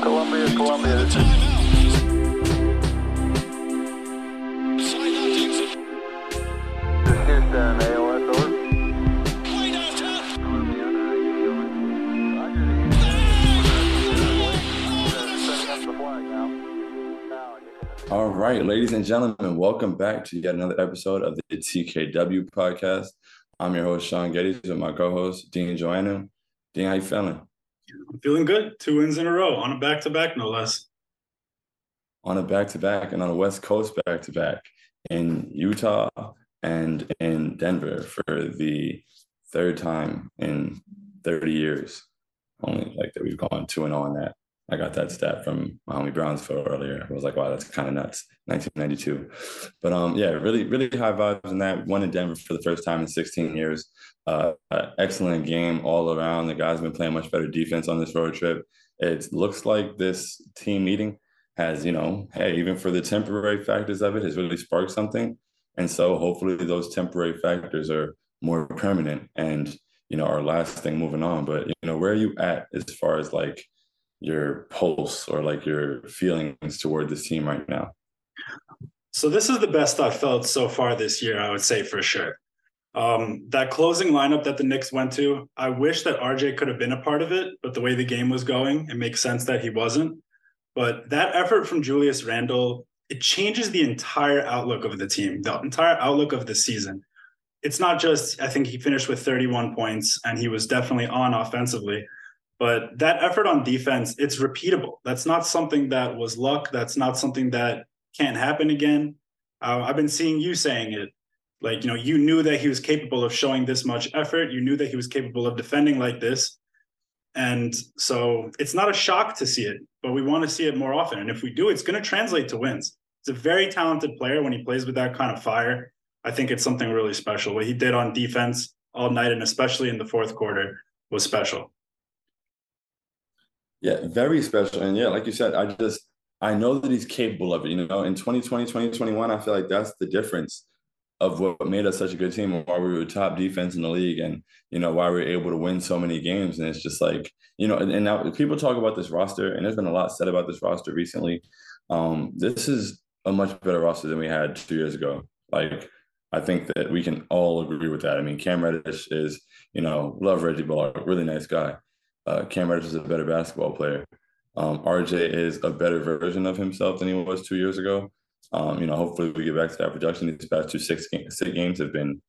Columbia, Columbia. This is flag now. All right, ladies and gentlemen, welcome back to yet another episode of the TKW podcast. I'm your host, Shaun Geddes, with my co-host, Dean Joannou. Dean, how you feeling? I'm feeling good. Two wins in a row on a back to back, no less. On a back-to-back and on a West Coast back-to-back in Utah and in Denver for the third time in 30 years. Only like that we've gone 2 and 0 on that. I got that stat from my homie Brownsville earlier. I was like, wow, that's kind of nuts. 1992. But um, yeah, really, really high vibes in that. One in Denver for the first time in 16 years. Uh, excellent game all around. The guys have been playing much better defense on this road trip. It looks like this team meeting has, you know, hey, even for the temporary factors of it, has really sparked something. And so hopefully those temporary factors are more permanent and, you know, are lasting moving on. But, you know, where are you at as far as like your pulse or like your feelings toward this team right now? So this is the best I've felt so far this year, I would say for sure. Um, that closing lineup that the Knicks went to, I wish that RJ could have been a part of it, but the way the game was going, it makes sense that he wasn't. But that effort from Julius Randle, it changes the entire outlook of the team, the entire outlook of the season. It's not just, I think he finished with 31 points and he was definitely on offensively. But that effort on defense, it's repeatable. That's not something that was luck. That's not something that can't happen again. Uh, I've been seeing you saying it. Like, you know, you knew that he was capable of showing this much effort. You knew that he was capable of defending like this. And so it's not a shock to see it, but we want to see it more often. And if we do, it's going to translate to wins. He's a very talented player when he plays with that kind of fire. I think it's something really special. What he did on defense all night, and especially in the fourth quarter, was special. Yeah, very special. And yeah, like you said, I just I know that he's capable of it. You know, in 2020, 2021, I feel like that's the difference of what made us such a good team and why we were top defense in the league and you know why we were able to win so many games. And it's just like, you know, and, and now people talk about this roster, and there's been a lot said about this roster recently. Um, this is a much better roster than we had two years ago. Like I think that we can all agree with that. I mean, Cam Reddish is, you know, love Reggie Bullock, really nice guy. Uh, Cam Reddish is a better basketball player. Um, RJ is a better version of himself than he was two years ago. Um, you know, hopefully we get back to that production. These past two six, game, six games have been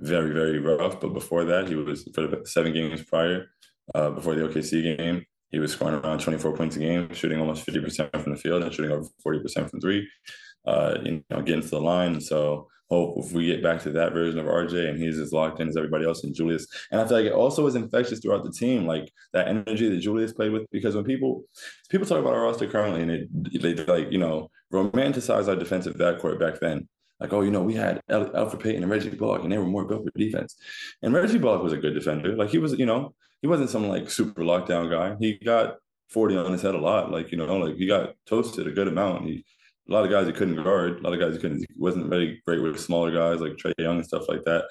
very, very rough. But before that, he was for the seven games prior, uh, before the OKC game, he was scoring around 24 points a game, shooting almost 50% from the field and shooting over 40% from three. Uh, you know, getting to the line. So hope if we get back to that version of RJ and he's as locked in as everybody else and Julius. And I feel like it also was infectious throughout the team, like that energy that Julius played with. Because when people people talk about our roster currently and they, they like, you know, romanticize our defensive backcourt back then. Like, oh, you know, we had Elfrid Payton and Reggie Bullock, and they were more built for defense. And Reggie Bullock was a good defender. Like he was, you know, he wasn't some like super lockdown guy. He got 40 on his head a lot. Like, you know, like he got toasted a good amount. He a lot of guys he couldn't guard. A lot of guys he couldn't. Wasn't very great with smaller guys like Trae Young and stuff like that.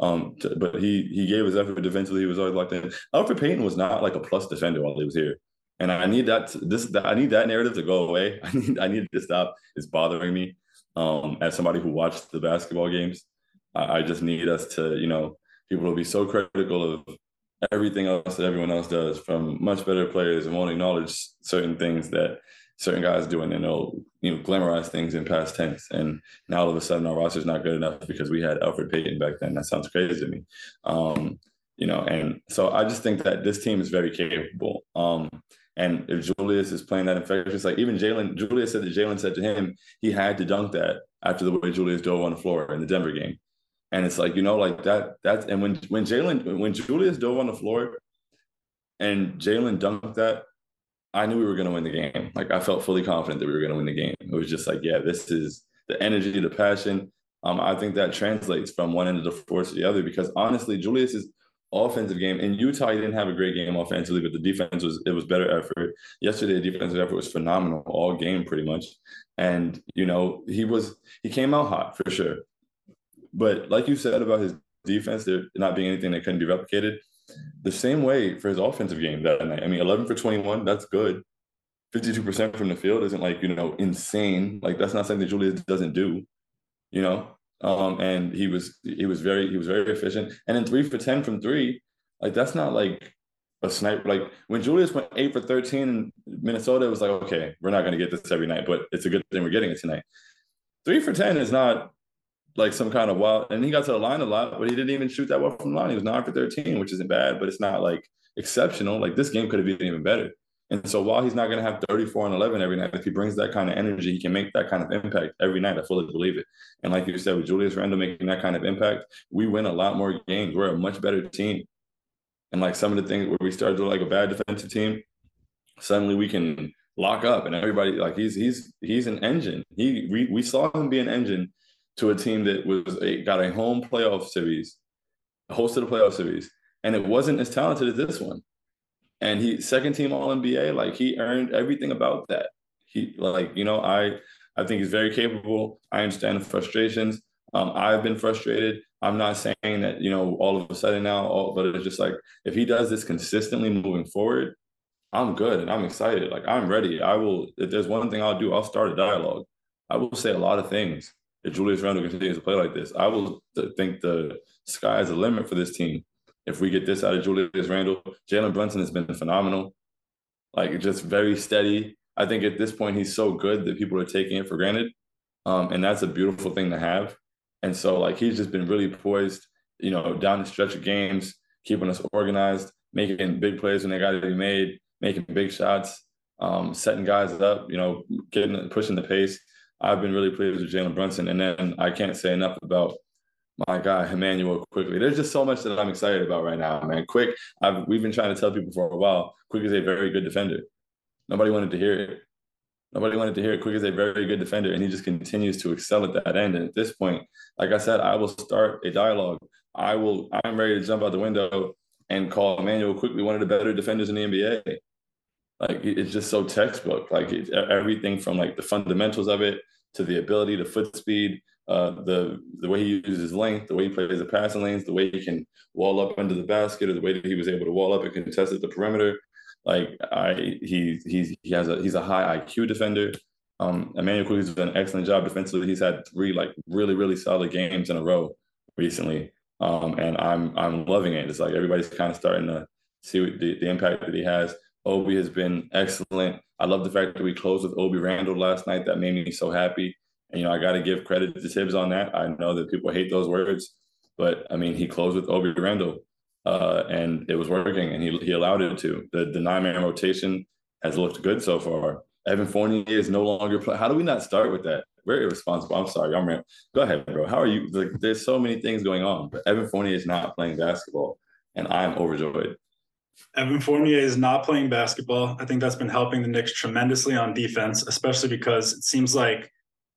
Um, t- but he he gave his effort defensively. He was always locked in. Elfrid Payton was not like a plus defender while he was here, and I need that to, this I need that narrative to go away. I need I need it to stop. It's bothering me. Um, as somebody who watched the basketball games, I, I just need us to you know people will be so critical of everything else that everyone else does from much better players and won't acknowledge certain things that certain guys do and then they'll you know glamorize things in past tense. And now all of a sudden our roster is not good enough because we had Elfrid Payton back then. That sounds crazy to me. Um, you know and so I just think that this team is very capable. Um, and if Julius is playing that infectious like even Jalen Julius said that Jalen said to him he had to dunk that after the way Julius dove on the floor in the Denver game. And it's like you know like that that's and when when Jalen when Julius dove on the floor and Jalen dunked that I knew we were going to win the game. Like I felt fully confident that we were going to win the game. It was just like, yeah, this is the energy, the passion. Um, I think that translates from one end of the force to the other because honestly, Julius's offensive game in Utah, he didn't have a great game offensively, but the defense was it was better effort. Yesterday, the defensive effort was phenomenal all game pretty much, and you know he was he came out hot for sure. but like you said about his defense, there not being anything that couldn't be replicated. The same way for his offensive game that night. I mean, 11 for 21, that's good. 52% from the field isn't like, you know, insane. Like that's not something that Julius doesn't do, you know. Um, and he was he was very he was very efficient. And then three for 10 from three, like that's not like a sniper. Like when Julius went eight for 13 in Minnesota, it was like, okay, we're not gonna get this every night, but it's a good thing we're getting it tonight. Three for 10 is not like some kind of wild and he got to the line a lot, but he didn't even shoot that well from the line. He was nine for 13, which isn't bad, but it's not like exceptional. Like this game could have been even better. And so while he's not going to have 34 and 11 every night, if he brings that kind of energy, he can make that kind of impact every night. I fully believe it. And like you said, with Julius Randle making that kind of impact, we win a lot more games. We're a much better team. And like some of the things where we started to like a bad defensive team, suddenly we can lock up and everybody like he's he's he's an engine. He we, we saw him be an engine to a team that was a, got a home playoff series, hosted a playoff series, and it wasn't as talented as this one and he second team All NBA. Like he earned everything about that. He like you know I I think he's very capable. I understand the frustrations. Um, I've been frustrated. I'm not saying that you know all of a sudden now, all, but it's just like if he does this consistently moving forward, I'm good and I'm excited. Like I'm ready. I will. If there's one thing I'll do, I'll start a dialogue. I will say a lot of things if Julius Randle continues to play like this. I will think the sky is the limit for this team if we get this out of Julius Randle, Jalen Brunson has been phenomenal, like just very steady. I think at this point he's so good that people are taking it for granted, um, and that's a beautiful thing to have. And so like he's just been really poised, you know, down the stretch of games, keeping us organized, making big plays when they got to be made, making big shots, um, setting guys up, you know, getting pushing the pace. I've been really pleased with Jalen Brunson, and then I can't say enough about my guy, Immanuel Quickley. There's just so much that I'm excited about right now, man. Quick, I've, we've been trying to tell people for a while. Quick is a very good defender. Nobody wanted to hear it. Nobody wanted to hear it. Quick is a very good defender, and he just continues to excel at that end. And at this point, like I said, I will start a dialogue. I will. I'm ready to jump out the window and call Immanuel Quickley one of the better defenders in the NBA. Like it's just so textbook. Like it, everything from like the fundamentals of it to the ability, to foot speed, uh, the the way he uses length, the way he plays the passing lanes, the way he can wall up under the basket, or the way that he was able to wall up and contest at the perimeter. Like I, he he's he has a he's a high IQ defender. Um, Immanuel Quickley's done an excellent job defensively. He's had three like really really solid games in a row recently, um, and I'm I'm loving it. It's like everybody's kind of starting to see the, the impact that he has. Obi has been excellent. I love the fact that we closed with Obi Randle last night. That made me so happy. And, you know, I got to give credit to Thibs on that. I know that people hate those words, but I mean, he closed with Obi Randle uh, and it was working, and he he allowed it to. The the nine man rotation has looked good so far. Evan Fournier is no longer playing. How do we not start with that? Very irresponsible. I'm sorry. I'm real. Go ahead, bro. How are you? Like, there's so many things going on, but Evan Fournier is not playing basketball, and I'm overjoyed. Evan Fournier is not playing basketball. I think that's been helping the Knicks tremendously on defense, especially because it seems like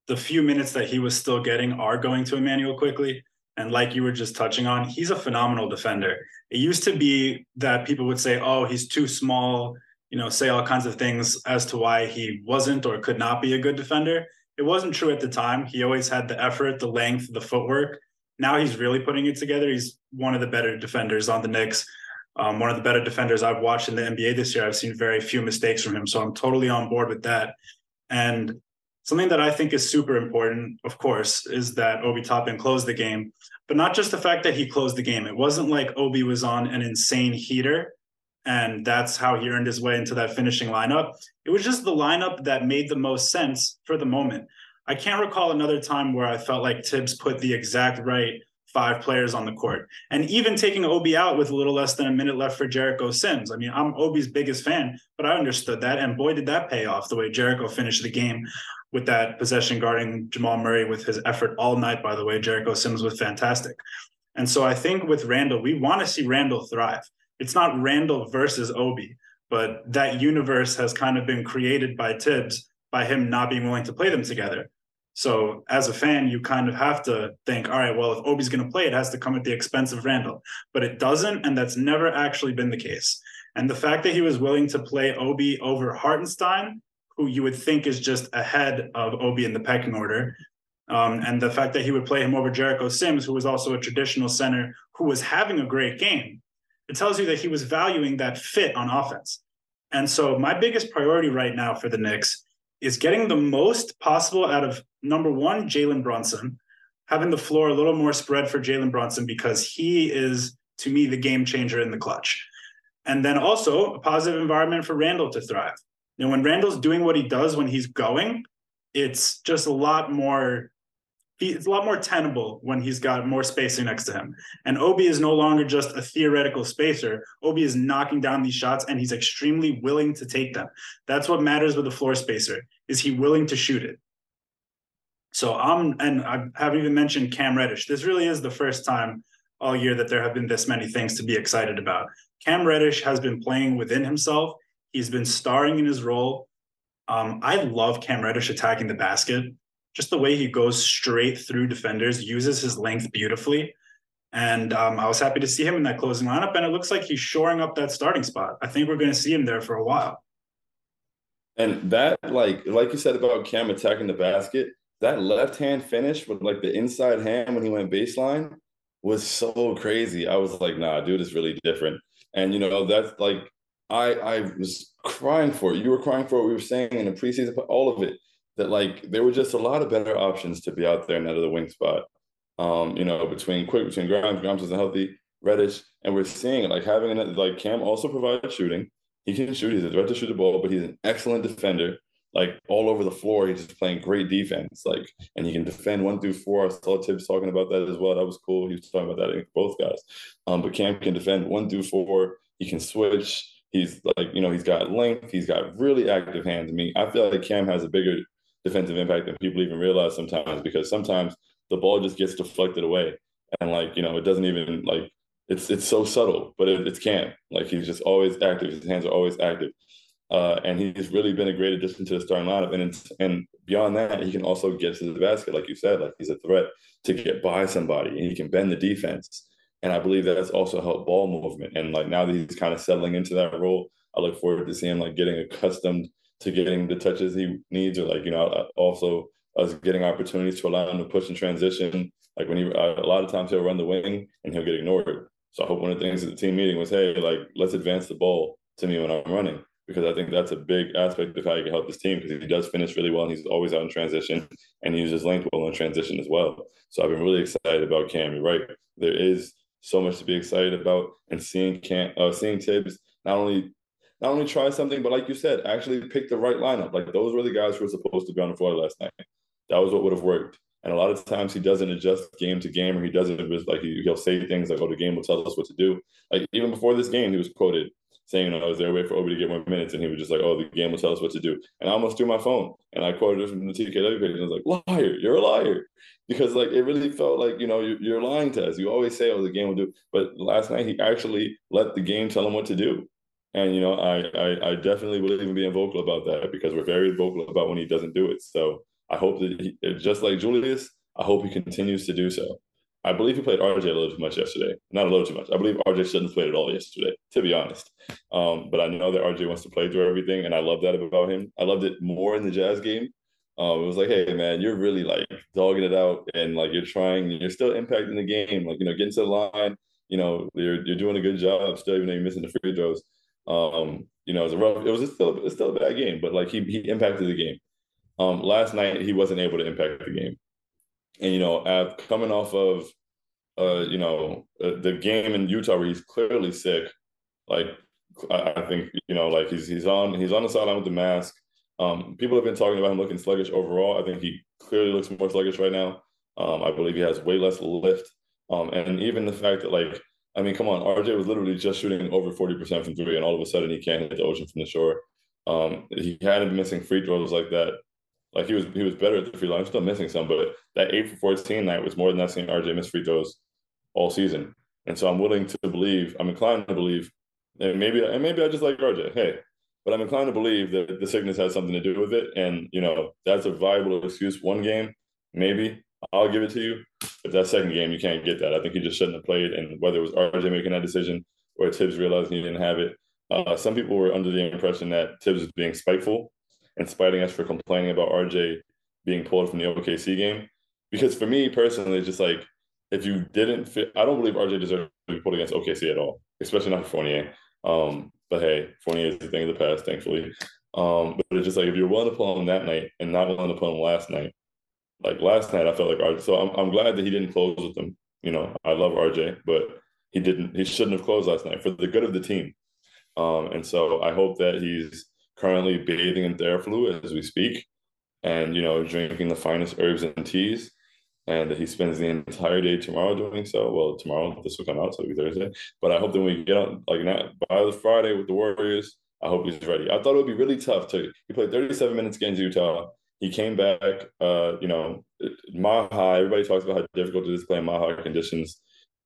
the few minutes that he was still getting are going to Immanuel Quickley. And like you were just touching on, he's a phenomenal defender. It used to be that people would say, oh, he's too small, you know, say all kinds of things as to why he wasn't or could not be a good defender. It wasn't true at the time. He always had the effort, the length, the footwork. Now he's really putting it together. He's one of the better defenders on the Knicks. Um, one of the better defenders I've watched in the NBA this year. I've seen very few mistakes from him. So I'm totally on board with that. And Something that I think is super important, of course, is that Obi Toppin closed the game, but not just the fact that he closed the game. It wasn't like Obi was on an insane heater and that's how he earned his way into that finishing lineup. It was just the lineup that made the most sense for the moment. I can't recall another time where I felt like Thibs put the exact right five players on the court. And even taking Obi out with a little less than a minute left for Jericho Sims. I mean, I'm Obi's biggest fan, but I understood that. And boy, did that pay off the way Jericho finished the game with that possession guarding Jamal Murray with his effort all night, by the way. Jericho Sims was fantastic. And so I think with Randle, we want to see Randle thrive. It's not Randle versus Obi, but that universe has kind of been created by Thibs by him not being willing to play them together. So as a fan, you kind of have to think, all right, well, if Obi's going to play, it has to come at the expense of Randle. But it doesn't, and that's never actually been the case. And the fact that he was willing to play Obi over Hartenstein who you would think is just ahead of Obi in the pecking order, Um, and the fact that he would play him over Jericho Sims, who was also a traditional center who was having a great game, it tells you that he was valuing that fit on offense. And so my biggest priority right now for the Knicks is getting the most possible out of number one, Jalen Brunson, having the floor a little more spread for Jalen Brunson because he is, to me, the game changer in the clutch. And then also a positive environment for Randle to thrive. Know, when Randle's doing what he does when he's going, it's just a lot more it's a lot more tenable when he's got more spacing next to him. And Obi is no longer just a theoretical spacer. Obi is knocking down these shots and he's extremely willing to take them. That's what matters with a floor spacer. Is he willing to shoot it? So I'm and I haven't even mentioned Cam Reddish. This really is the first time all year that there have been this many things to be excited about. Cam Reddish has been playing within himself. He's been starring in his role. Um, I love Cam Reddish attacking the basket just the way he goes straight through defenders, uses his length beautifully. And um, I was happy to see him in that closing lineup. And it looks like he's shoring up that starting spot. I think we're going to see him there for a while. And that, like, like you said about Cam attacking the basket, that left hand finish with like the inside hand when he went baseline was so crazy. I was like, nah, dude is really different. And you know, that's like I I was crying for it. You were crying for what we were saying in the preseason, all of it that like there were just a lot of better options to be out there in that other wing spot. Um, you know, between quick, between Grimes, Grimes isn't healthy, Reddish, and we're seeing like having it like Cam also provides shooting. He can shoot. He's a threat to shoot the ball, but he's an excellent defender. Like all over the floor, he's just playing great defense. Like, and he can defend one through four. I saw Thibs talking about that as well. That was cool. He was talking about that both guys. Um, but Cam can defend one through four. He can switch. He's like, you know, he's got length. He's got really active hands. I mean, I feel like Cam has a bigger defensive impact than people even realize sometimes because sometimes the ball just gets deflected away and like you know it doesn't even like it's it's so subtle but it, it's Cam like he's just always active his hands are always active uh, and he's really been a great addition to the starting lineup and and beyond that he can also get to the basket like you said like he's a threat to get by somebody and he can bend the defense and I believe that's also helped ball movement and like now that he's kind of settling into that role I look forward to seeing like getting accustomed to getting the touches he needs, or like you know, also us getting opportunities to allow him to push and transition. Like when he, a lot of times he'll run the wing and he'll get ignored. So I hope one of the things at the team meeting was, hey, like let's advance the ball to me when I'm running because I think that's a big aspect of how he can help this team because he does finish really well and he's always out in transition and he uses length well in transition as well. So I've been really excited about Cam. You're right. There is so much to be excited about and seeing Cam, uh, seeing Thibs not only not only try something, but like you said, actually pick the right lineup. Like those were the guys who were supposed to be on the floor last night. That was what would have worked. And a lot of times he doesn't adjust game to game, or he doesn't like he, will say things like, "Oh, the game will tell us what to do." Like even before this game, he was quoted saying, "You know, there way for Obi to get more minutes?" And he was just like, "Oh, the game will tell us what to do." And I almost threw my phone, and I quoted it from the TKW page, and I was like, "Liar! You're a liar!" Because like it really felt like you know you're, lying to us. You always say, "Oh, the game will do," but last night he actually let the game tell him what to do. And you know, I, I, I definitely believe in being vocal about that because we're very vocal about when he doesn't do it. So I hope that he, just like Julius, I hope he continues to do so. I believe he played RJ a little too much yesterday. Not a little too much. I believe RJ shouldn't have played at all yesterday, to be honest. Um, but I know that RJ wants to play through everything, and I love that about him. I loved it more in the Jazz game. Um, it was like, hey man, you're really like dogging it out, and like you're trying, you're still impacting the game. Like you know, getting to the line, you know, you're you're doing a good job still, even though you're missing the free throws. Um, you know, it was a rough. It was still it's still a bad game, but like he he impacted the game. Um, last night he wasn't able to impact the game, and you know, coming off of, uh, you know, uh, the game in Utah where he's clearly sick. Like I, I think you know, like he's he's on he's on the sideline with the mask. Um, people have been talking about him looking sluggish overall. I think he clearly looks more sluggish right now. Um, I believe he has way less lift. Um, and even the fact that like I mean, come on, RJ was literally just shooting over 40% from three, and all of a sudden he can't hit the ocean from the shore. Um, he hadn't been missing free throws like that. Like he was he was better at the free line. I'm still missing some, but that eight for 14 night was more than I've seen RJ miss free throws all season. And so I'm willing to believe, I'm inclined to believe, and maybe and maybe I just like RJ. Hey, but I'm inclined to believe that the sickness has something to do with it. And you know, that's a viable excuse one game, maybe. I'll give it to you. But that second game, you can't get that. I think he just shouldn't have played. And whether it was RJ making that decision or Thibs realizing he didn't have it, uh, some people were under the impression that Thibs was being spiteful and spiting us for complaining about RJ being pulled from the OKC game. because for me personally, just like if you didn't fit, I don't believe RJ deserves to be pulled against OKC at all, especially not for Fournier. Um, but hey, Fournier is a thing of the past, thankfully. Um, but it's just like if you're willing to pull him that night and not willing to pull him last night, like last night, I felt like RJ. So I'm I'm glad that he didn't close with them. You know, I love RJ, but he didn't. He shouldn't have closed last night for the good of the team. Um, and so I hope that he's currently bathing in Theraflu as we speak, and you know, drinking the finest herbs and teas and he spends the entire day tomorrow doing so. Well, tomorrow this will come out, so it'll be Thursday. But I hope that when we get on like not by the Friday with the Warriors. I hope he's ready. I thought it would be really tough to. He played 37 minutes against Utah. He came back. Uh, you know, High. Everybody talks about how difficult it is Mile High conditions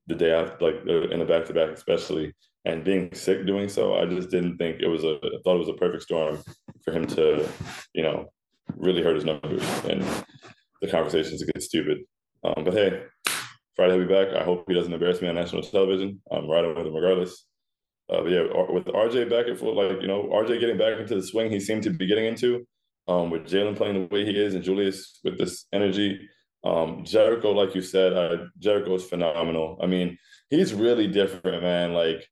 the day after, like uh, in a back to back, especially, and being sick doing so. I just didn't think it was a. I thought it was a perfect storm for him to, you know, really hurt his numbers and the conversations get stupid. Um, but hey, Friday he'll be back. I hope he doesn't embarrass me on national television. I'm riding with him regardless. Uh, but yeah, with RJ back at full, like you know, RJ getting back into the swing he seemed to be getting into, um, with Jalen playing the way he is and Julius with this energy. Um, Jericho, like you said, uh, Jericho is phenomenal. I mean, he's really different, man. Like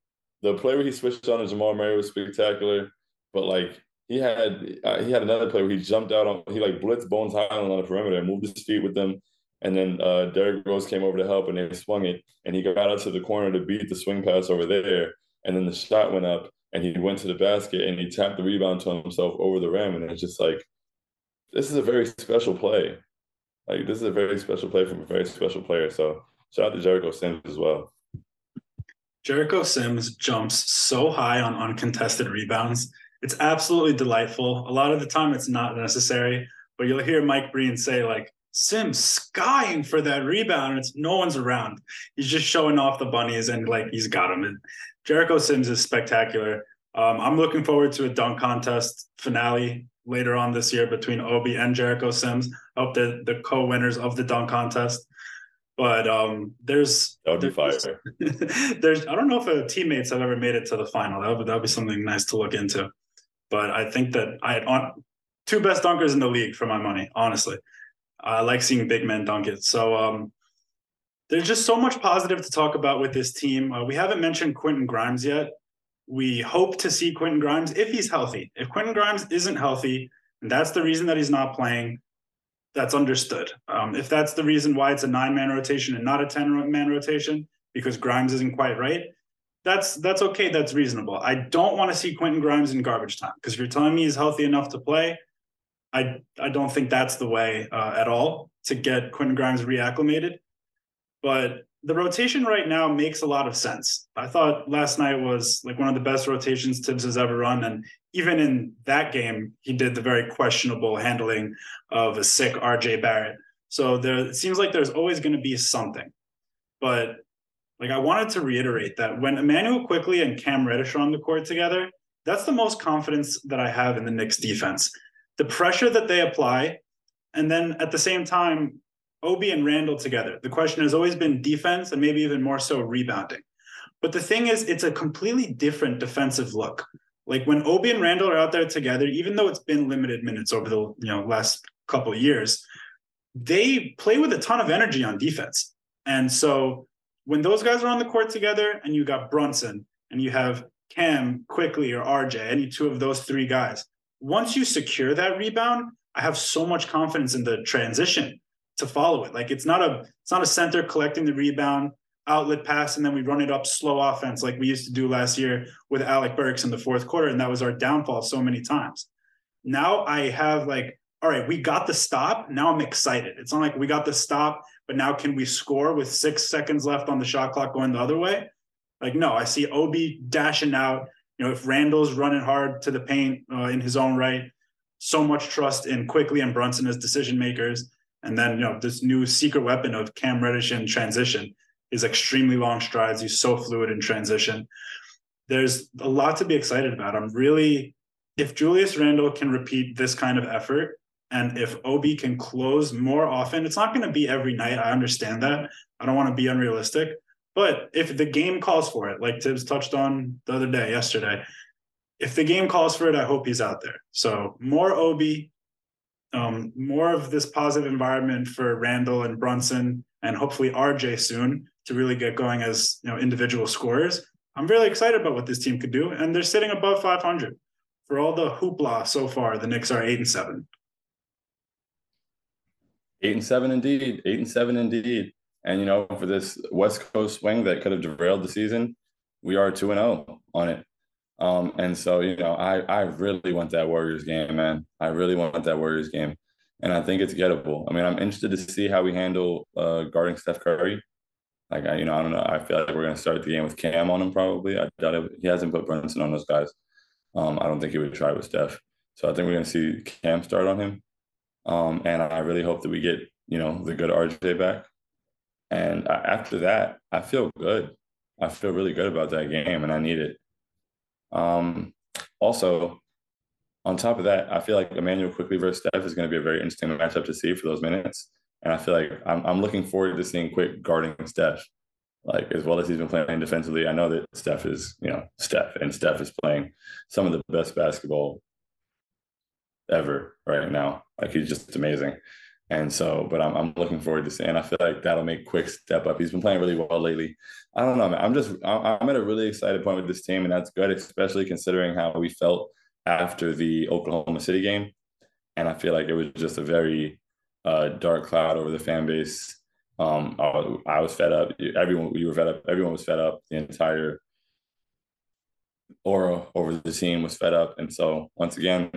the play where he switched on to Jamal Murray was spectacular, but like he had uh, he had another play where he jumped out on he like blitzed Bones Hyland on the perimeter and moved his feet with them. And then uh, Derrick Rose came over to help and they swung it and he got out to the corner to beat the swing pass over there. And then the shot went up and he went to the basket and he tapped the rebound to himself over the rim. And it's just like, this is a very special play. Like this is a very special play from a very special player. So shout out to Jericho Sims as well. Jericho Sims jumps so high on uncontested rebounds it's absolutely delightful. A lot of the time, it's not necessary, but you'll hear Mike Breen say like Sims skying for that rebound, it's no one's around. He's just showing off the bunnies, and like he's got them. And Jericho Sims is spectacular. Um, I'm looking forward to a dunk contest finale later on this year between Obi and Jericho Sims. I hope they're the co-winners of the dunk contest. But um, there's that would be there's, fire. there's I don't know if uh, teammates have ever made it to the final. That would that would be something nice to look into. But I think that I had on two best dunkers in the league for my money, honestly. I like seeing big men dunk it. So um, there's just so much positive to talk about with this team. Uh, we haven't mentioned Quentin Grimes yet. We hope to see Quentin Grimes if he's healthy. If Quentin Grimes isn't healthy, and that's the reason that he's not playing, that's understood. Um, if that's the reason why it's a nine man rotation and not a 10 man rotation, because Grimes isn't quite right, that's that's okay. That's reasonable. I don't want to see Quentin Grimes in garbage time because if you're telling me he's healthy enough to play, I I don't think that's the way uh, at all to get Quentin Grimes reacclimated. But the rotation right now makes a lot of sense. I thought last night was like one of the best rotations Thibs has ever run, and even in that game, he did the very questionable handling of a sick RJ Barrett. So there it seems like there's always going to be something, but like I wanted to reiterate that when Immanuel Quickley and Cam Reddish are on the court together, that's the most confidence that I have in the Knicks defense. The pressure that they apply, and then at the same time, Obi and Randle together. The question has always been defense and maybe even more so rebounding. But the thing is, it's a completely different defensive look. Like when Obi and Randle are out there together, even though it's been limited minutes over the you know last couple years, they play with a ton of energy on defense. And so when those guys are on the court together and you got Brunson and you have Cam Quickley or RJ, any two of those three guys, once you secure that rebound, I have so much confidence in the transition to follow it. Like it's not a it's not a center collecting the rebound, outlet pass, and then we run it up slow offense like we used to do last year with Alec Burks in the fourth quarter, and that was our downfall so many times. Now I have like, all right, we got the stop. Now I'm excited. It's not like we got the stop but now can we score with six seconds left on the shot clock going the other way? Like, no, I see Obi dashing out. You know, if Randle's running hard to the paint uh, in his own right, so much trust in Quickley and Brunson as decision makers. And then, you know, this new secret weapon of Cam Reddish in transition is extremely long strides. He's so fluid in transition. There's a lot to be excited about. I'm really, if Julius Randle can repeat this kind of effort, and if Obi can close more often, it's not going to be every night. I understand that. I don't want to be unrealistic. But if the game calls for it, like Thibs touched on the other day, yesterday, if the game calls for it, I hope he's out there. So more Obi, um, more of this positive environment for Randle and Brunson and hopefully RJ soon to really get going as you know individual scorers. I'm really excited about what this team could do, and they're sitting above 500. For all the hoopla so far, the Knicks are eight and seven. Eight and seven indeed. Eight and seven indeed. And you know, for this West Coast swing that could have derailed the season, we are two and zero oh on it. Um, and so you know, I I really want that Warriors game, man. I really want that Warriors game, and I think it's gettable. I mean, I'm interested to see how we handle uh, guarding Steph Curry. Like I, you know, I don't know. I feel like we're gonna start the game with Cam on him probably. I doubt it. He hasn't put Brunson on those guys. Um, I don't think he would try with Steph. So I think we're gonna see Cam start on him. Um, and I really hope that we get you know the good RJ back. And after that, I feel good. I feel really good about that game, and I need it. Um, also, on top of that, I feel like Immanuel Quickley versus Steph is going to be a very interesting matchup to see for those minutes. And I feel like I'm, I'm looking forward to seeing Quick guarding Steph, like as well as he's been playing defensively. I know that Steph is, you know, Steph, and Steph is playing some of the best basketball ever right now. Like he's just amazing. And so, but I'm, I'm looking forward to seeing. I feel like that'll make Quick step up. He's been playing really well lately. I don't know, man. I'm just I'm at a really excited point with this team, and that's good, especially considering how we felt after the Oklahoma City game. And I feel like it was just a very uh, dark cloud over the fan base. Um, I, I was fed up. Everyone, you were fed up. Everyone was fed up. The entire aura over the team was fed up. And so, once again,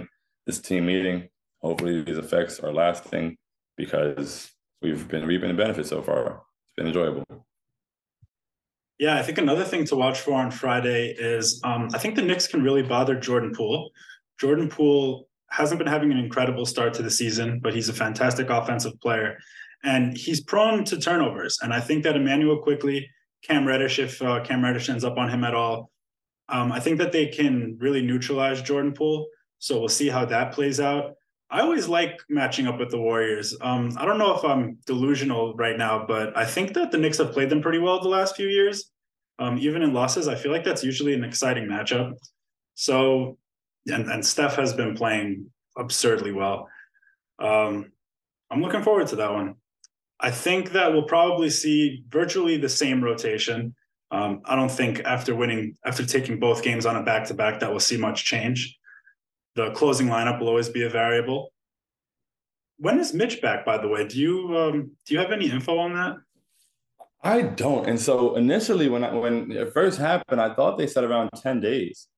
this team meeting, hopefully, these effects are lasting because we've been reaping the benefits so far. It's been enjoyable. Yeah, I think another thing to watch for on Friday is um, I think the Knicks can really bother Jordan Poole. Jordan Poole hasn't been having an incredible start to the season, but he's a fantastic offensive player. And he's prone to turnovers. And I think that Immanuel Quickley, Cam Reddish, if uh, Cam Reddish ends up on him at all, um, I think that they can really neutralize Jordan Poole. So we'll see how that plays out. I always like matching up with the Warriors. Um, I don't know if I'm delusional right now, but I think that the Knicks have played them pretty well the last few years. Um, even in losses, I feel like that's usually an exciting matchup. So, and, and Steph has been playing absurdly well. Um, I'm looking forward to that one. I think that we'll probably see virtually the same rotation. Um, I don't think after winning, after taking both games on a back to back, that we'll see much change. The closing lineup will always be a variable. When is Mitch back? By the way, do you um, do you have any info on that? I don't. And so initially, when I, when it first happened, I thought they said around ten days,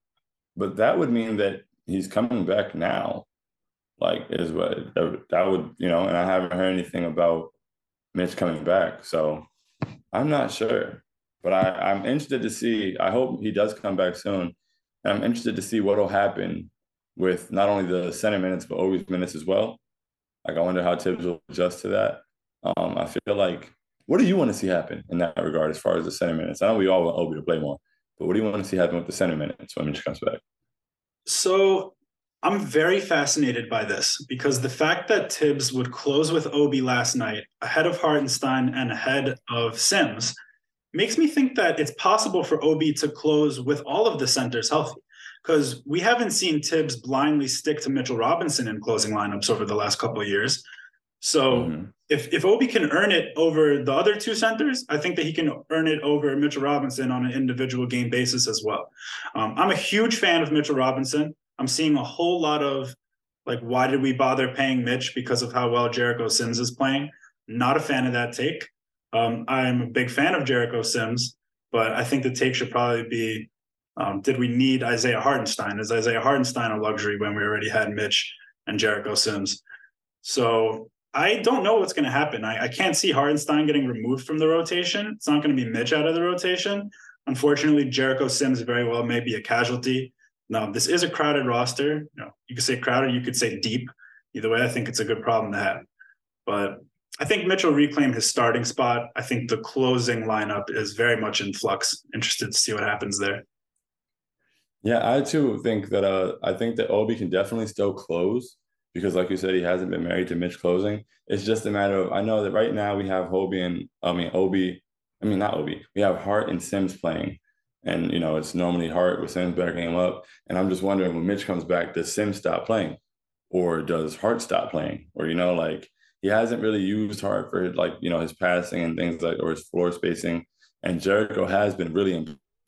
but that would mean that he's coming back now. Like is what that would you know, and I haven't heard anything about Mitch coming back, so I'm not sure. But I, I'm interested to see. I hope he does come back soon. and I'm interested to see what will happen with not only the center minutes but Obi's minutes as well. Like I wonder how Thibs will adjust to that. Um, I feel like what do you want to see happen in that regard as far as the center minutes? I know we all want Obi to play more, but what do you want to see happen with the center minutes when Mitch comes back? So I'm very fascinated by this because the fact that Thibs would close with Obi last night ahead of Hartenstein and ahead of Sims makes me think that it's possible for Obi to close with all of the centers healthy because we haven't seen Thibs blindly stick to Mitchell Robinson in closing lineups over the last couple of years. So mm-hmm. if if Obi can earn it over the other two centers, I think that he can earn it over Mitchell Robinson on an individual game basis as well. Um, I'm a huge fan of Mitchell Robinson. I'm seeing a whole lot of like, why did we bother paying Mitch because of how well Jericho Sims is playing? Not a fan of that take. Um, I'm a big fan of Jericho Sims, but I think the take should probably be um, did we need Isaiah Hartenstein? Is Isaiah Hartenstein a luxury when we already had Mitch and Jericho Sims? So I don't know what's going to happen. I, I, can't see Hartenstein getting removed from the rotation. It's not going to be Mitch out of the rotation. Unfortunately, Jericho Sims very well may be a casualty. Now, this is a crowded roster. You, know, you could say crowded, you could say deep. Either way, I think it's a good problem to have. But I think Mitchell reclaimed his starting spot. I think the closing lineup is very much in flux. Interested to see what happens there. Yeah, I too think that uh I think that Obi can definitely still close because like you said, he hasn't been married to Mitch closing. It's just a matter of I know that right now we have Obi and I mean Obi, I mean not Obi, we have Hart and Sims playing. And you know, it's normally Hart with Sims backing him up. And I'm just wondering when Mitch comes back, does Sims stop playing? or does Hart stop playing? Or you know, like he hasn't really used Hart for like you know his passing and things like or his floor spacing. And Jericho has been really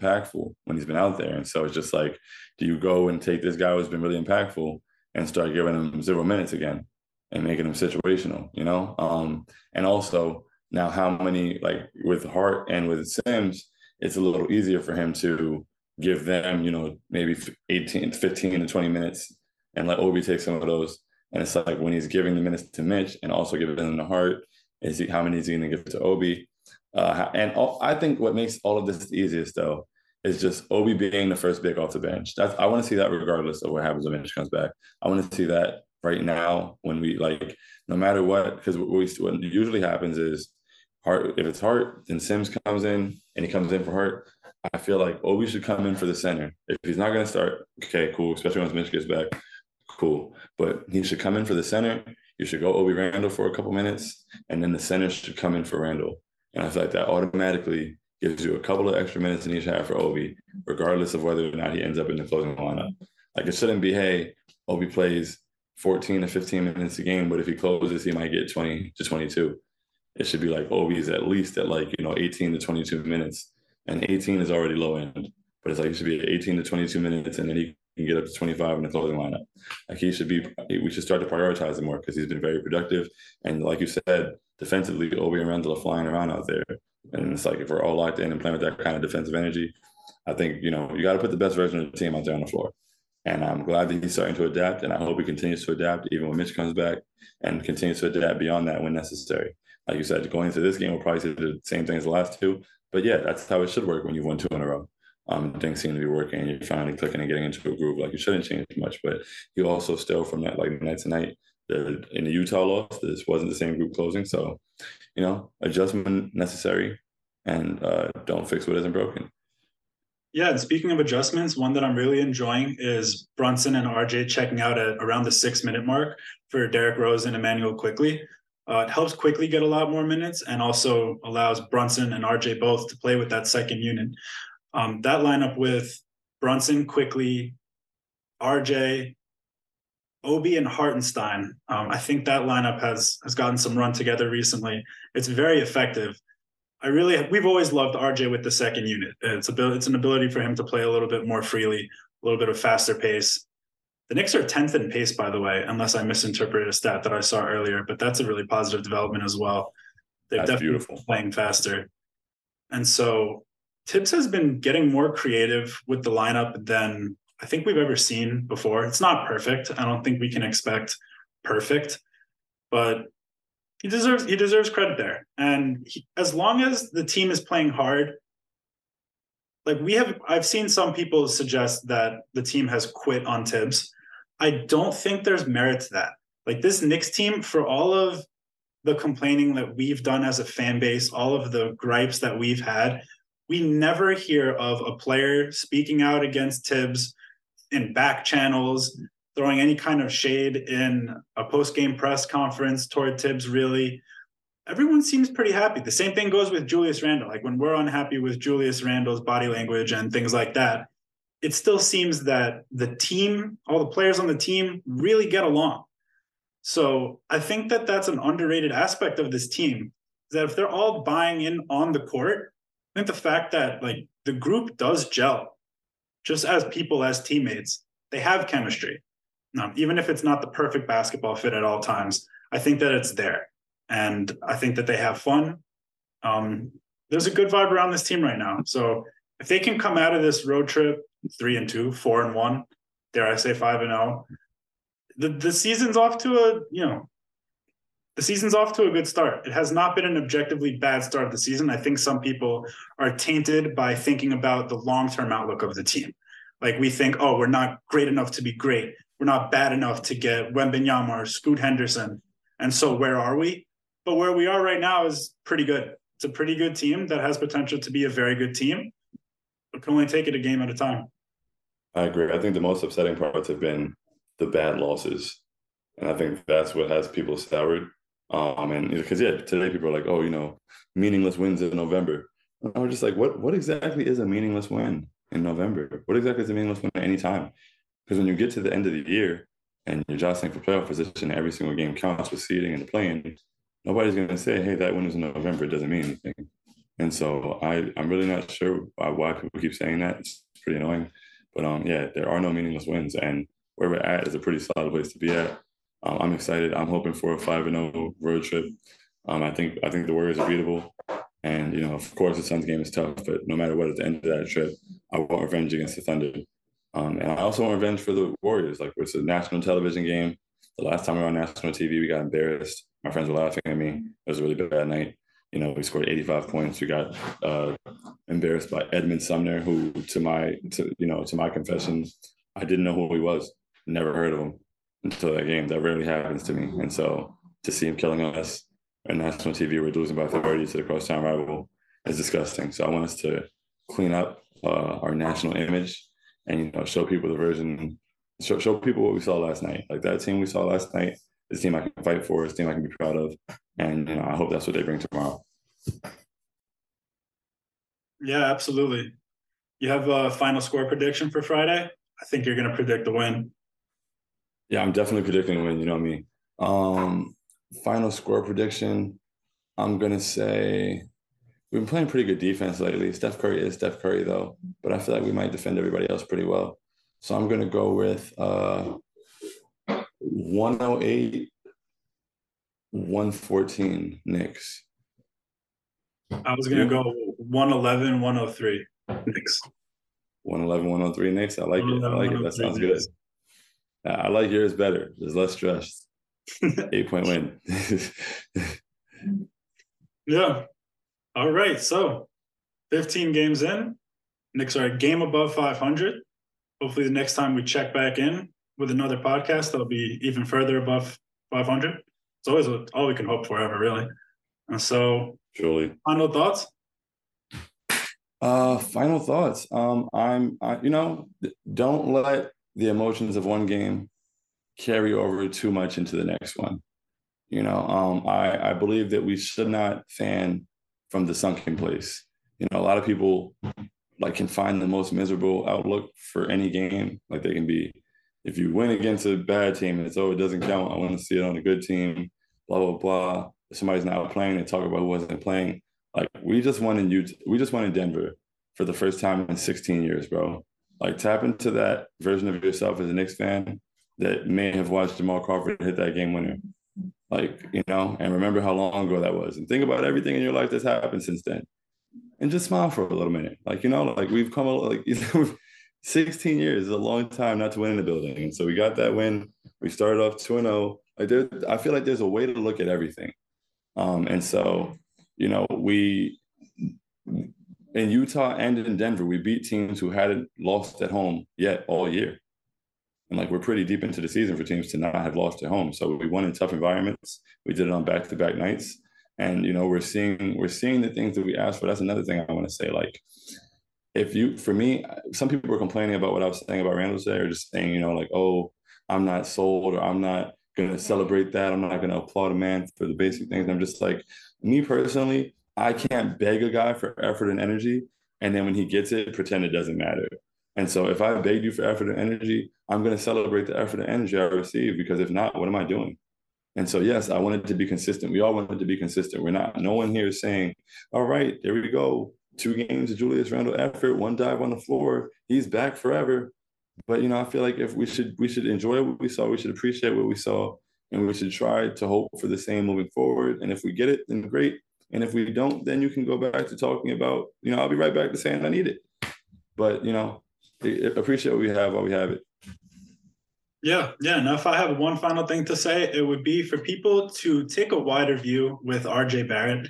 impactful when he's been out there. And so it's just like, do you go and take this guy who's been really impactful and start giving him zero minutes again and making him situational, you know? Um, and also now how many like with Hart and with Sims, it's a little easier for him to give them, you know, maybe 18, 15 to 20 minutes and let Obi take some of those. And it's like when he's giving the minutes to Mitch and also giving them to Hart, is he how many is he going to give to Obi? Uh, and all, I think what makes all of this easiest though is just Obi being the first big off the bench. That's I want to see that regardless of what happens when Mitch comes back. I want to see that right now when we like no matter what because what, what usually happens is Hart if it's Hart then Sims comes in and he comes in for Hart. I feel like Obi should come in for the center. If he's not going to start, okay, cool. Especially once Mitch gets back, cool. But he should come in for the center. You should go Obi Randle for a couple minutes, and then the center should come in for Randle. And I feel like that automatically gives you a couple of extra minutes in each half for Obi, regardless of whether or not he ends up in the closing lineup. Like it shouldn't be, hey, Obi plays 14 to 15 minutes a game, but if he closes, he might get 20 to 22. It should be like Obi's at least at like, you know, 18 to 22 minutes. And 18 is already low end, but it's like it should be 18 to 22 minutes and then he can get up to 25 in the closing lineup. Like he should be, we should start to prioritize him more because he's been very productive. And like you said, defensively, Obi and Randle are flying around out there. And it's like if we're all locked in and playing with that kind of defensive energy, I think, you know, you got to put the best version of the team out there on the floor. And I'm glad that he's starting to adapt. And I hope he continues to adapt even when Mitch comes back and continues to adapt beyond that when necessary. Like you said, going into this game, we'll probably see the same thing as the last two. But yeah, that's how it should work when you've won two in a row. Um, things seem to be working and you're finally clicking and getting into a groove. Like you shouldn't change much, but you also still from that like night to night. The, in the Utah loss, this wasn't the same group closing. So, you know, adjustment necessary and uh, don't fix what isn't broken. Yeah, and speaking of adjustments, one that I'm really enjoying is Brunson and RJ checking out at around the six minute mark for Derrick Rose and Immanuel Quickley. Uh, it helps Quickley get a lot more minutes and also allows Brunson and RJ both to play with that second unit. Um, that lineup with Brunson, Quickley, RJ, Obi, and Hartenstein. Um, I think that lineup has has gotten some run together recently. It's very effective. I really we've always loved RJ with the second unit. It's a it's an ability for him to play a little bit more freely, a little bit of faster pace. The Knicks are 10th in pace, by the way, unless I misinterpreted a stat that I saw earlier, but that's a really positive development as well. They're That's definitely beautiful. playing faster. And so Thibs has been getting more creative with the lineup than I think we've ever seen before. It's not perfect. I don't think we can expect perfect, but he deserves he deserves credit there. And he, as long as the team is playing hard, like we have I've seen some people suggest that the team has quit on Thibs. I don't think there's merit to that. Like this Knicks team, for all of the complaining that we've done as a fan base, all of the gripes that we've had, we never hear of a player speaking out against Thibs in back channels, throwing any kind of shade in a post-game press conference toward Thibs, really. Everyone seems pretty happy. The same thing goes with Julius Randle. Like when we're unhappy with Julius Randle's body language and things like that, it still seems that the team, all the players on the team really get along. So I think that that's an underrated aspect of this team. That if they're all buying in on the court, I think the fact that like the group does gel, just as people, as teammates, they have chemistry. Um, even if it's not the perfect basketball fit at all times, I think that it's there, and I think that they have fun. Um, there's a good vibe around this team right now. So if they can come out of this road trip three and two, four and one, dare I say five and zero, the the season's off to a you know the season's off to a good start. It has not been an objectively bad start of the season. I think some people are tainted by thinking about the long term outlook of the team. Like we think, oh, we're not great enough to be great. We're not bad enough to get Wembanyama or Scoot Henderson. And so where are we? But where we are right now is pretty good. It's a pretty good team that has potential to be a very good team. But can only take it a game at a time. I agree. I think the most upsetting parts have been the bad losses. And I think that's what has people soured. Um, and because yeah, today people are like, oh, you know, meaningless wins in November. I was just like, what what exactly is a meaningless win in November? What exactly is a meaningless win at any time? Because when you get to the end of the year, and you're jostling for playoff position, every single game counts with seeding and playing. Nobody's going to say, "Hey, that win was in November." It doesn't mean anything. And so I, I'm really not sure why people keep saying that. It's pretty annoying. But um, yeah, there are no meaningless wins, and where we're at is a pretty solid place to be at. Um, I'm excited. I'm hoping for a five and zero oh road trip. Um, I think I think the Warriors are beatable, and you know, of course, the Suns game is tough. But no matter what, at the end of that trip, I want revenge against the Thunder, um, and I also want revenge for the Warriors. Like it's a national television game. The last time we were on national TV, we got embarrassed. My friends were laughing at me. It was a really bad night you know, we scored 85 points. We got uh, embarrassed by Edmund Sumner, who, to my, to you know, to my confession, I didn't know who he was. Never heard of him until that game. That rarely happens to me. And so to see him killing us on national TV, we're losing by 30 to the crosstown rival is disgusting. So I want us to clean up uh, our national image and you know show people the version, show, show people what we saw last night. Like that team we saw last night is a team I can fight for, is a team I can be proud of, and you know I hope that's what they bring tomorrow. Yeah, absolutely. You have a final score prediction for Friday? I think you're going to predict the win. Yeah, I'm definitely predicting a win. You know me. Um, final score prediction. I'm gonna say we've been playing pretty good defense lately. Steph Curry is Steph Curry though, but I feel like we might defend everybody else pretty well. So I'm gonna go with uh, 108, 114 Knicks. I was gonna go 111, 103 Knicks. 111, 103 Knicks. I like it. I like it. That sounds good. I like yours better. There's less stress. Eight point win. yeah. All right. So 15 games in. Knicks are a game above 500. Hopefully, the next time we check back in with another podcast, they'll be even further above 500. It's always all we can hope for ever, really. And so, surely, final thoughts. Uh, final thoughts. Um, I'm, I, you know, don't let the emotions of one game carry over too much into the next one. You know, um, I, I believe that we should not fan from the sunken place. You know, a lot of people like can find the most miserable outlook for any game. Like they can be, if you win against a bad team, it's oh it doesn't count. I want to see it on a good team. Blah blah blah. If somebody's not playing, they talk about who wasn't playing. Like we just won in Utah, we just won in Denver for the first time in 16 years, bro. Like tap into that version of yourself as a Knicks fan that may have watched Jamal Crawford hit that game winner. Like, you know, and remember how long ago that was. And think about everything in your life that's happened since then. And just smile for a little minute. Like, you know, like we've come like 16 years is a long time not to win in the building. And so we got that win. We started off 2 0. Like there, I feel like there's a way to look at everything. Um, and so, you know, we in Utah and in Denver, we beat teams who hadn't lost at home yet all year. And like we're pretty deep into the season for teams to not have lost at home. So we won in tough environments. We did it on back to back nights. And you know, we're seeing we're seeing the things that we asked for. That's another thing I want to say. Like if you for me, some people were complaining about what I was saying about Randle today, or just saying, you know, like, oh, I'm not sold or I'm not gonna celebrate that. I'm not gonna applaud a man for the basic things. I'm just like, me personally, I can't beg a guy for effort and energy, and then when he gets it, pretend it doesn't matter. And so if I begged you for effort and energy, I'm going to celebrate the effort and energy I receive because if not, what am I doing? And so, yes, I wanted to be consistent. We all wanted to be consistent. We're not, no one here is saying, all right, there we go. Two games of Julius Randle effort, one dive on the floor. He's back forever. But, you know, I feel like if we should, we should enjoy what we saw. We should appreciate what we saw and we should try to hope for the same moving forward. And if we get it, then great. And if we don't, then you can go back to talking about, you know, I'll be right back to saying I need it. But, you know, appreciate what we have while we have it. Yeah, yeah. Now, if I have one final thing to say, it would be for people to take a wider view with RJ Barrett.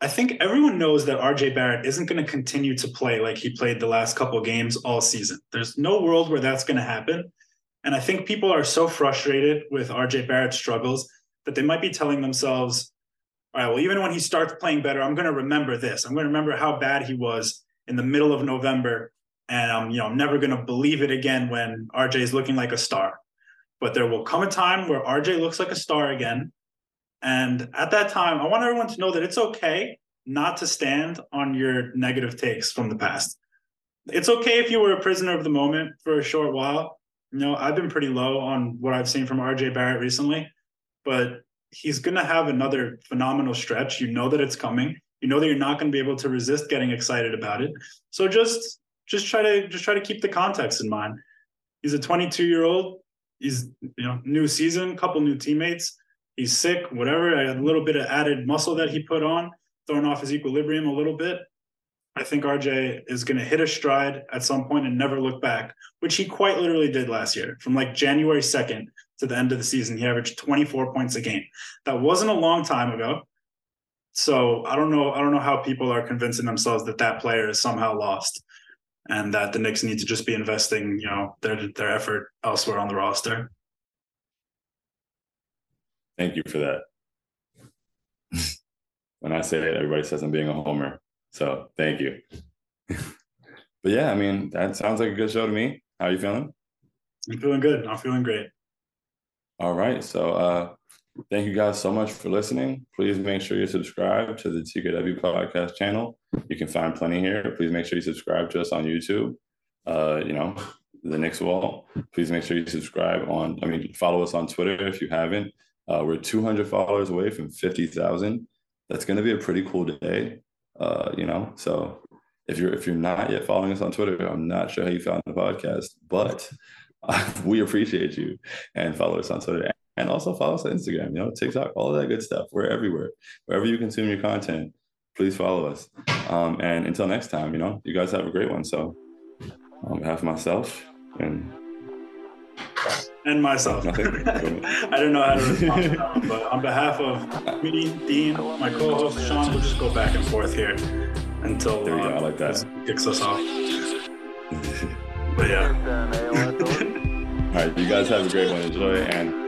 I think everyone knows that RJ Barrett isn't going to continue to play like he played the last couple games all season. There's no world where that's going to happen. And I think people are so frustrated with RJ Barrett's struggles that they might be telling themselves, all right, well, even when he starts playing better, I'm going to remember this. I'm going to remember how bad he was in the middle of November. And I'm, you know, I'm never going to believe it again when RJ is looking like a star. But there will come a time where RJ looks like a star again. And at that time, I want everyone to know that it's okay not to stand on your negative takes from the past. It's okay if you were a prisoner of the moment for a short while, you know, I've been pretty low on what I've seen from RJ Barrett recently, but he's going to have another phenomenal stretch. You know that it's coming. You know that you're not going to be able to resist getting excited about it. So just just try to just try to keep the context in mind. He's a 22 year old. He's you know new season, couple new teammates. He's sick, whatever. A little bit of added muscle that he put on, thrown off his equilibrium a little bit. I think RJ is going to hit a stride at some point and never look back, which he quite literally did last year. From like January 2nd to the end of the season, he averaged 24 points a game. That wasn't a long time ago. So I don't know. I don't know how people are convincing themselves that that player is somehow lost, and that the Knicks need to just be investing, you know, their their effort elsewhere on the roster. Thank you for that. when I say it, everybody says I'm being a homer. So thank you. but yeah, I mean, that sounds like a good show to me. How are you feeling? I'm feeling good. I'm feeling great. All right. So uh thank you guys so much for listening. Please make sure you subscribe to the TKW podcast channel. You can find plenty here. Please make sure you subscribe to us on YouTube. Uh, you know, the Knicks Wall. Please make sure you subscribe on, I mean, follow us on Twitter if you haven't. Uh, we're 200 followers away from 50,000. That's going to be a pretty cool day. Uh, you know, so if you're if you're not yet following us on Twitter, I'm not sure how you found the podcast, but we appreciate you and follow us on Twitter and also follow us on Instagram, you know, TikTok, all of that good stuff. We're everywhere. Wherever you consume your content, please follow us. Um, and until next time, you know, you guys have a great one. So on behalf of myself and and myself. I don't know how to respond, to that, but on behalf of me, Dean, my co-host Shaun, we'll just go back and forth here until there you uh, go. I like that. Kicks us off. but yeah. All right, you guys have a great one. Enjoy and.